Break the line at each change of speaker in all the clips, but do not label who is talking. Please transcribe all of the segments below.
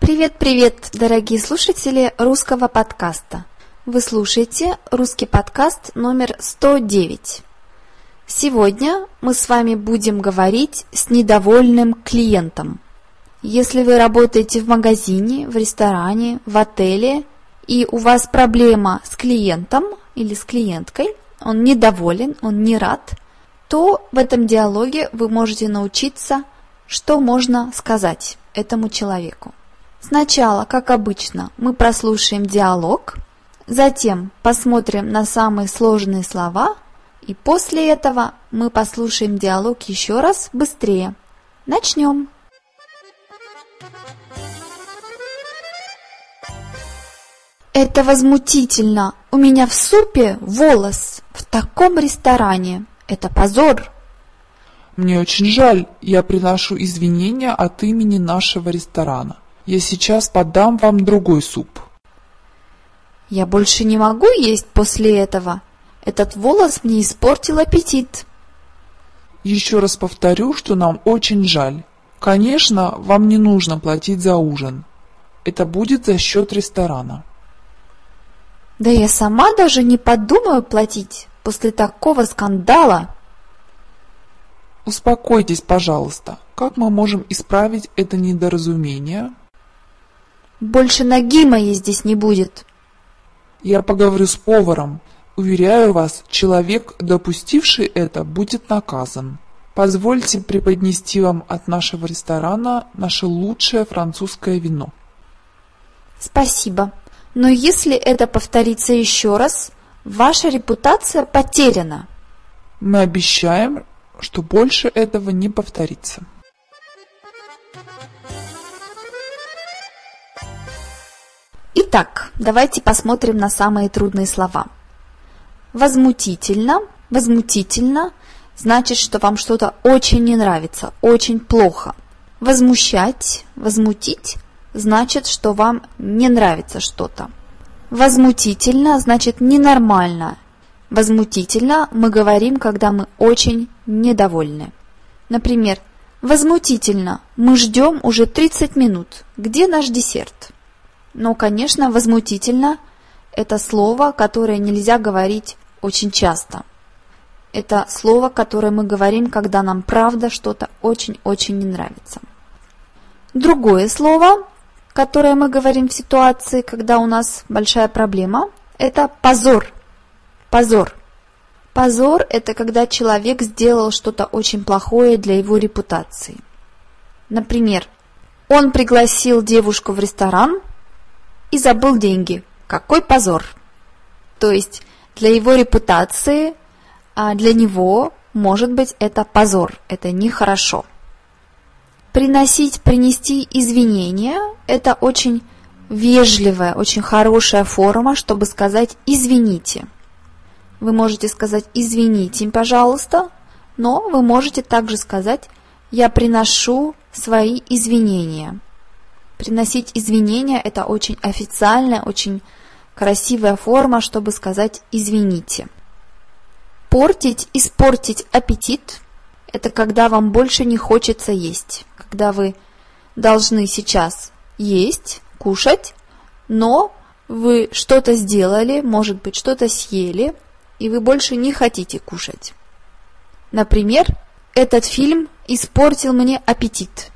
Привет-привет, дорогие слушатели русского подкаста. Вы слушаете русский подкаст номер 109. Сегодня мы с вами будем говорить с недовольным клиентом. Если вы работаете в магазине, в ресторане, в отеле, и у вас проблема с клиентом или с клиенткой, он недоволен, он не рад, то в этом диалоге вы можете научиться, что можно сказать этому человеку. Сначала, как обычно, мы прослушаем диалог, затем посмотрим на самые сложные слова, и после этого мы послушаем диалог еще раз быстрее. Начнем! Это возмутительно. У меня в супе волос в таком ресторане. Это позор.
Мне очень жаль. Я приношу извинения от имени нашего ресторана. Я сейчас подам вам другой суп.
Я больше не могу есть после этого. Этот волос мне испортил аппетит.
Еще раз повторю, что нам очень жаль. Конечно, вам не нужно платить за ужин. Это будет за счет ресторана.
Да я сама даже не подумаю платить после такого скандала.
Успокойтесь, пожалуйста. Как мы можем исправить это недоразумение?
Больше ноги моей здесь не будет.
Я поговорю с поваром. Уверяю вас, человек, допустивший это, будет наказан. Позвольте преподнести вам от нашего ресторана наше лучшее французское вино.
Спасибо. Но если это повторится еще раз, ваша репутация потеряна.
Мы обещаем, что больше этого не повторится.
Итак, давайте посмотрим на самые трудные слова. Возмутительно, возмутительно значит, что вам что-то очень не нравится, очень плохо. Возмущать, возмутить значит, что вам не нравится что-то. Возмутительно значит ненормально. Возмутительно мы говорим, когда мы очень недовольны. Например, возмутительно, мы ждем уже 30 минут. Где наш десерт? Но, конечно, возмутительно – это слово, которое нельзя говорить очень часто. Это слово, которое мы говорим, когда нам правда что-то очень-очень не нравится. Другое слово, которое мы говорим в ситуации, когда у нас большая проблема, это позор. Позор. Позор – это когда человек сделал что-то очень плохое для его репутации. Например, он пригласил девушку в ресторан и забыл деньги. Какой позор! То есть для его репутации, а для него, может быть, это позор, это нехорошо. Приносить, принести извинения – это очень вежливая, очень хорошая форма, чтобы сказать «извините». Вы можете сказать «извините, пожалуйста», но вы можете также сказать «я приношу свои извинения». Приносить извинения – это очень официальная, очень красивая форма, чтобы сказать «извините». Портить, испортить аппетит – это когда вам больше не хочется есть когда вы должны сейчас есть, кушать, но вы что-то сделали, может быть, что-то съели, и вы больше не хотите кушать. Например, этот фильм испортил мне аппетит.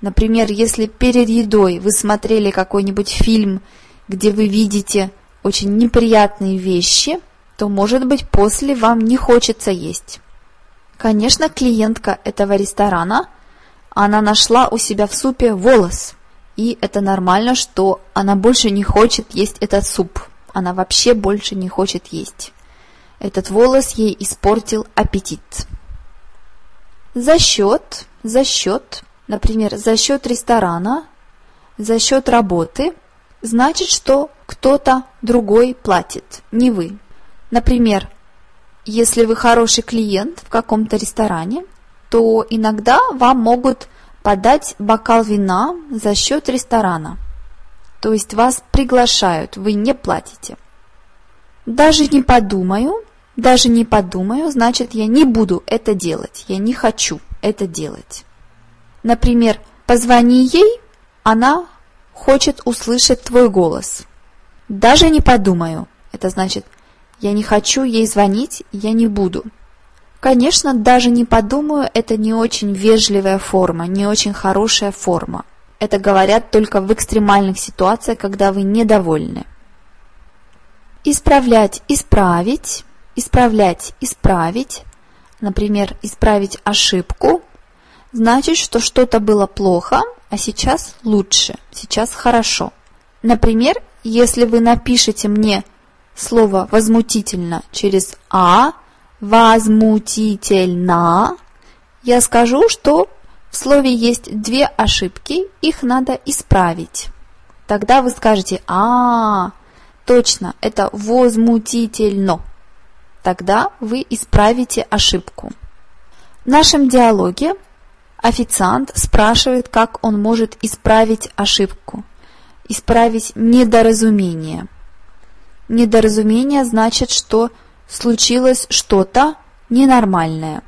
Например, если перед едой вы смотрели какой-нибудь фильм, где вы видите очень неприятные вещи, то, может быть, после вам не хочется есть. Конечно, клиентка этого ресторана – она нашла у себя в супе волос. И это нормально, что она больше не хочет есть этот суп. Она вообще больше не хочет есть. Этот волос ей испортил аппетит. За счет, за счет, например, за счет ресторана, за счет работы, значит, что кто-то другой платит, не вы. Например, если вы хороший клиент в каком-то ресторане, то иногда вам могут подать бокал вина за счет ресторана. То есть вас приглашают, вы не платите. Даже не подумаю, даже не подумаю, значит я не буду это делать, я не хочу это делать. Например, позвони ей, она хочет услышать твой голос. Даже не подумаю. Это значит, я не хочу ей звонить, я не буду. Конечно, даже не подумаю, это не очень вежливая форма, не очень хорошая форма. Это говорят только в экстремальных ситуациях, когда вы недовольны. Исправлять, исправить, исправлять, исправить. Например, исправить ошибку, значит, что что-то было плохо, а сейчас лучше, сейчас хорошо. Например, если вы напишете мне слово «возмутительно» через «а», «возмутительно», я скажу, что в слове есть две ошибки, их надо исправить. Тогда вы скажете «а, точно, это возмутительно». Тогда вы исправите ошибку. В нашем диалоге официант спрашивает, как он может исправить ошибку, исправить недоразумение. Недоразумение значит, что случилось что-то ненормальное,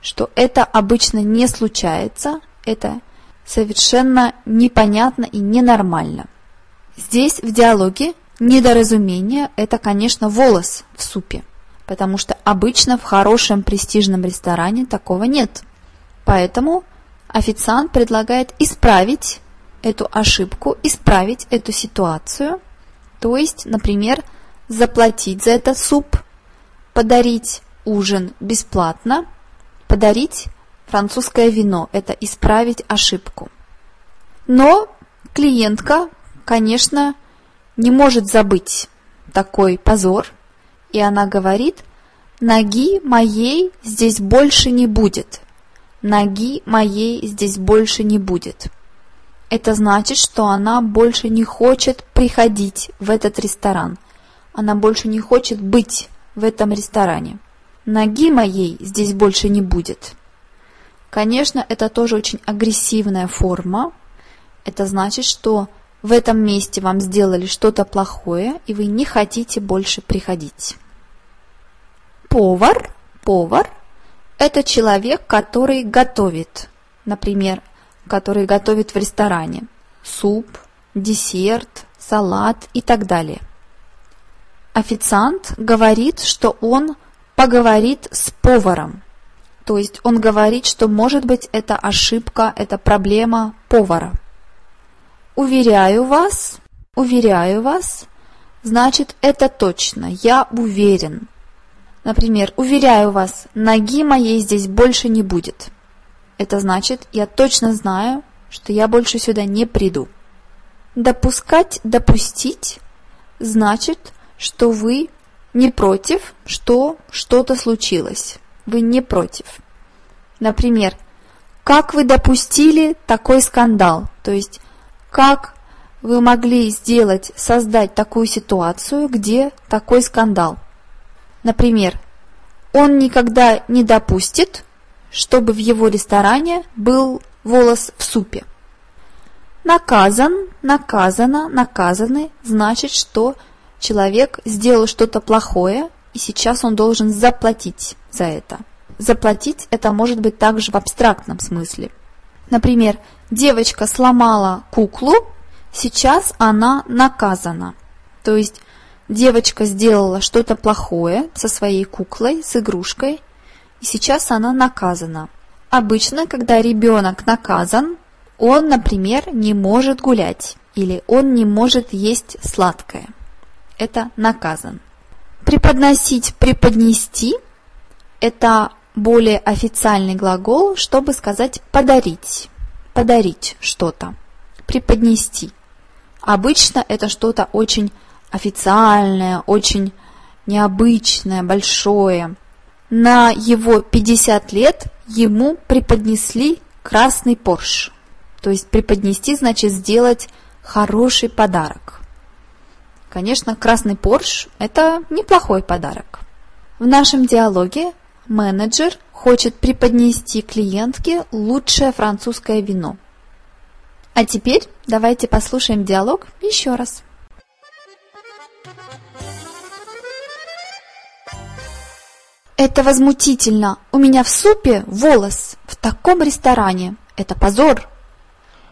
что это обычно не случается, это совершенно непонятно и ненормально. Здесь в диалоге недоразумение – это, конечно, волос в супе, потому что обычно в хорошем престижном ресторане такого нет. Поэтому официант предлагает исправить эту ошибку, исправить эту ситуацию, то есть, например, заплатить за этот суп – подарить ужин бесплатно, подарить французское вино – это исправить ошибку. Но клиентка, конечно, не может забыть такой позор, и она говорит, ноги моей здесь больше не будет. Ноги моей здесь больше не будет. Это значит, что она больше не хочет приходить в этот ресторан. Она больше не хочет быть в этом ресторане. Ноги моей здесь больше не будет. Конечно, это тоже очень агрессивная форма. Это значит, что в этом месте вам сделали что-то плохое, и вы не хотите больше приходить. Повар, повар – это человек, который готовит, например, который готовит в ресторане суп, десерт, салат и так далее. Официант говорит, что он поговорит с поваром. То есть он говорит, что может быть это ошибка, это проблема повара. Уверяю вас, уверяю вас, значит это точно, я уверен. Например, уверяю вас, ноги моей здесь больше не будет. Это значит, я точно знаю, что я больше сюда не приду. Допускать, допустить, значит, что вы не против, что что-то случилось. Вы не против. Например, как вы допустили такой скандал? То есть, как вы могли сделать, создать такую ситуацию, где такой скандал? Например, он никогда не допустит, чтобы в его ресторане был волос в супе. Наказан, наказано, наказаны значит, что человек сделал что-то плохое, и сейчас он должен заплатить за это. Заплатить это может быть также в абстрактном смысле. Например, девочка сломала куклу, сейчас она наказана. То есть девочка сделала что-то плохое со своей куклой, с игрушкой, и сейчас она наказана. Обычно, когда ребенок наказан, он, например, не может гулять или он не может есть сладкое это наказан. Преподносить, преподнести – это более официальный глагол, чтобы сказать подарить, подарить что-то, преподнести. Обычно это что-то очень официальное, очень необычное, большое. На его 50 лет ему преподнесли красный Порш. То есть преподнести значит сделать хороший подарок. Конечно, красный Порш – это неплохой подарок. В нашем диалоге менеджер хочет преподнести клиентке лучшее французское вино. А теперь давайте послушаем диалог еще раз. Это возмутительно. У меня в супе волос в таком ресторане. Это позор.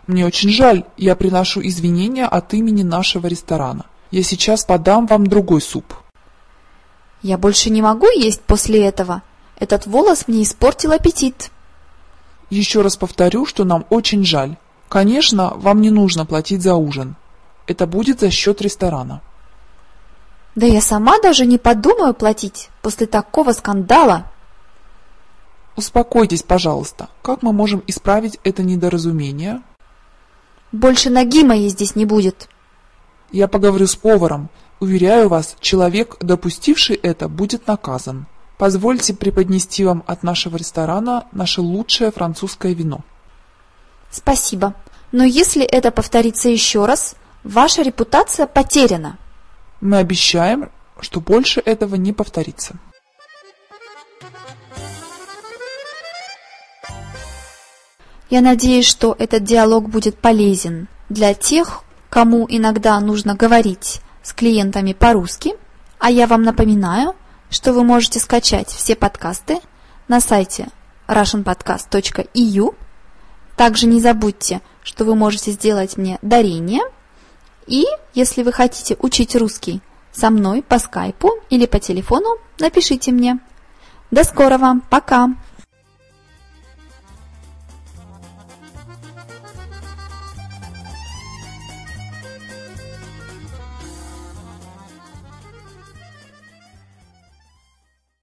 Мне очень жаль, я приношу извинения от имени нашего ресторана. Я сейчас подам вам другой суп.
Я больше не могу есть после этого. Этот волос мне испортил аппетит.
Еще раз повторю, что нам очень жаль. Конечно, вам не нужно платить за ужин. Это будет за счет ресторана.
Да я сама даже не подумаю платить после такого скандала.
Успокойтесь, пожалуйста. Как мы можем исправить это недоразумение?
Больше ноги моей здесь не будет.
Я поговорю с поваром. Уверяю вас, человек, допустивший это, будет наказан. Позвольте преподнести вам от нашего ресторана наше лучшее французское вино.
Спасибо. Но если это повторится еще раз, ваша репутация потеряна.
Мы обещаем, что больше этого не повторится.
Я надеюсь, что этот диалог будет полезен для тех, кому иногда нужно говорить с клиентами по-русски, а я вам напоминаю, что вы можете скачать все подкасты на сайте russianpodcast.eu. Также не забудьте, что вы можете сделать мне дарение. И если вы хотите учить русский со мной по скайпу или по телефону, напишите мне. До скорого, пока!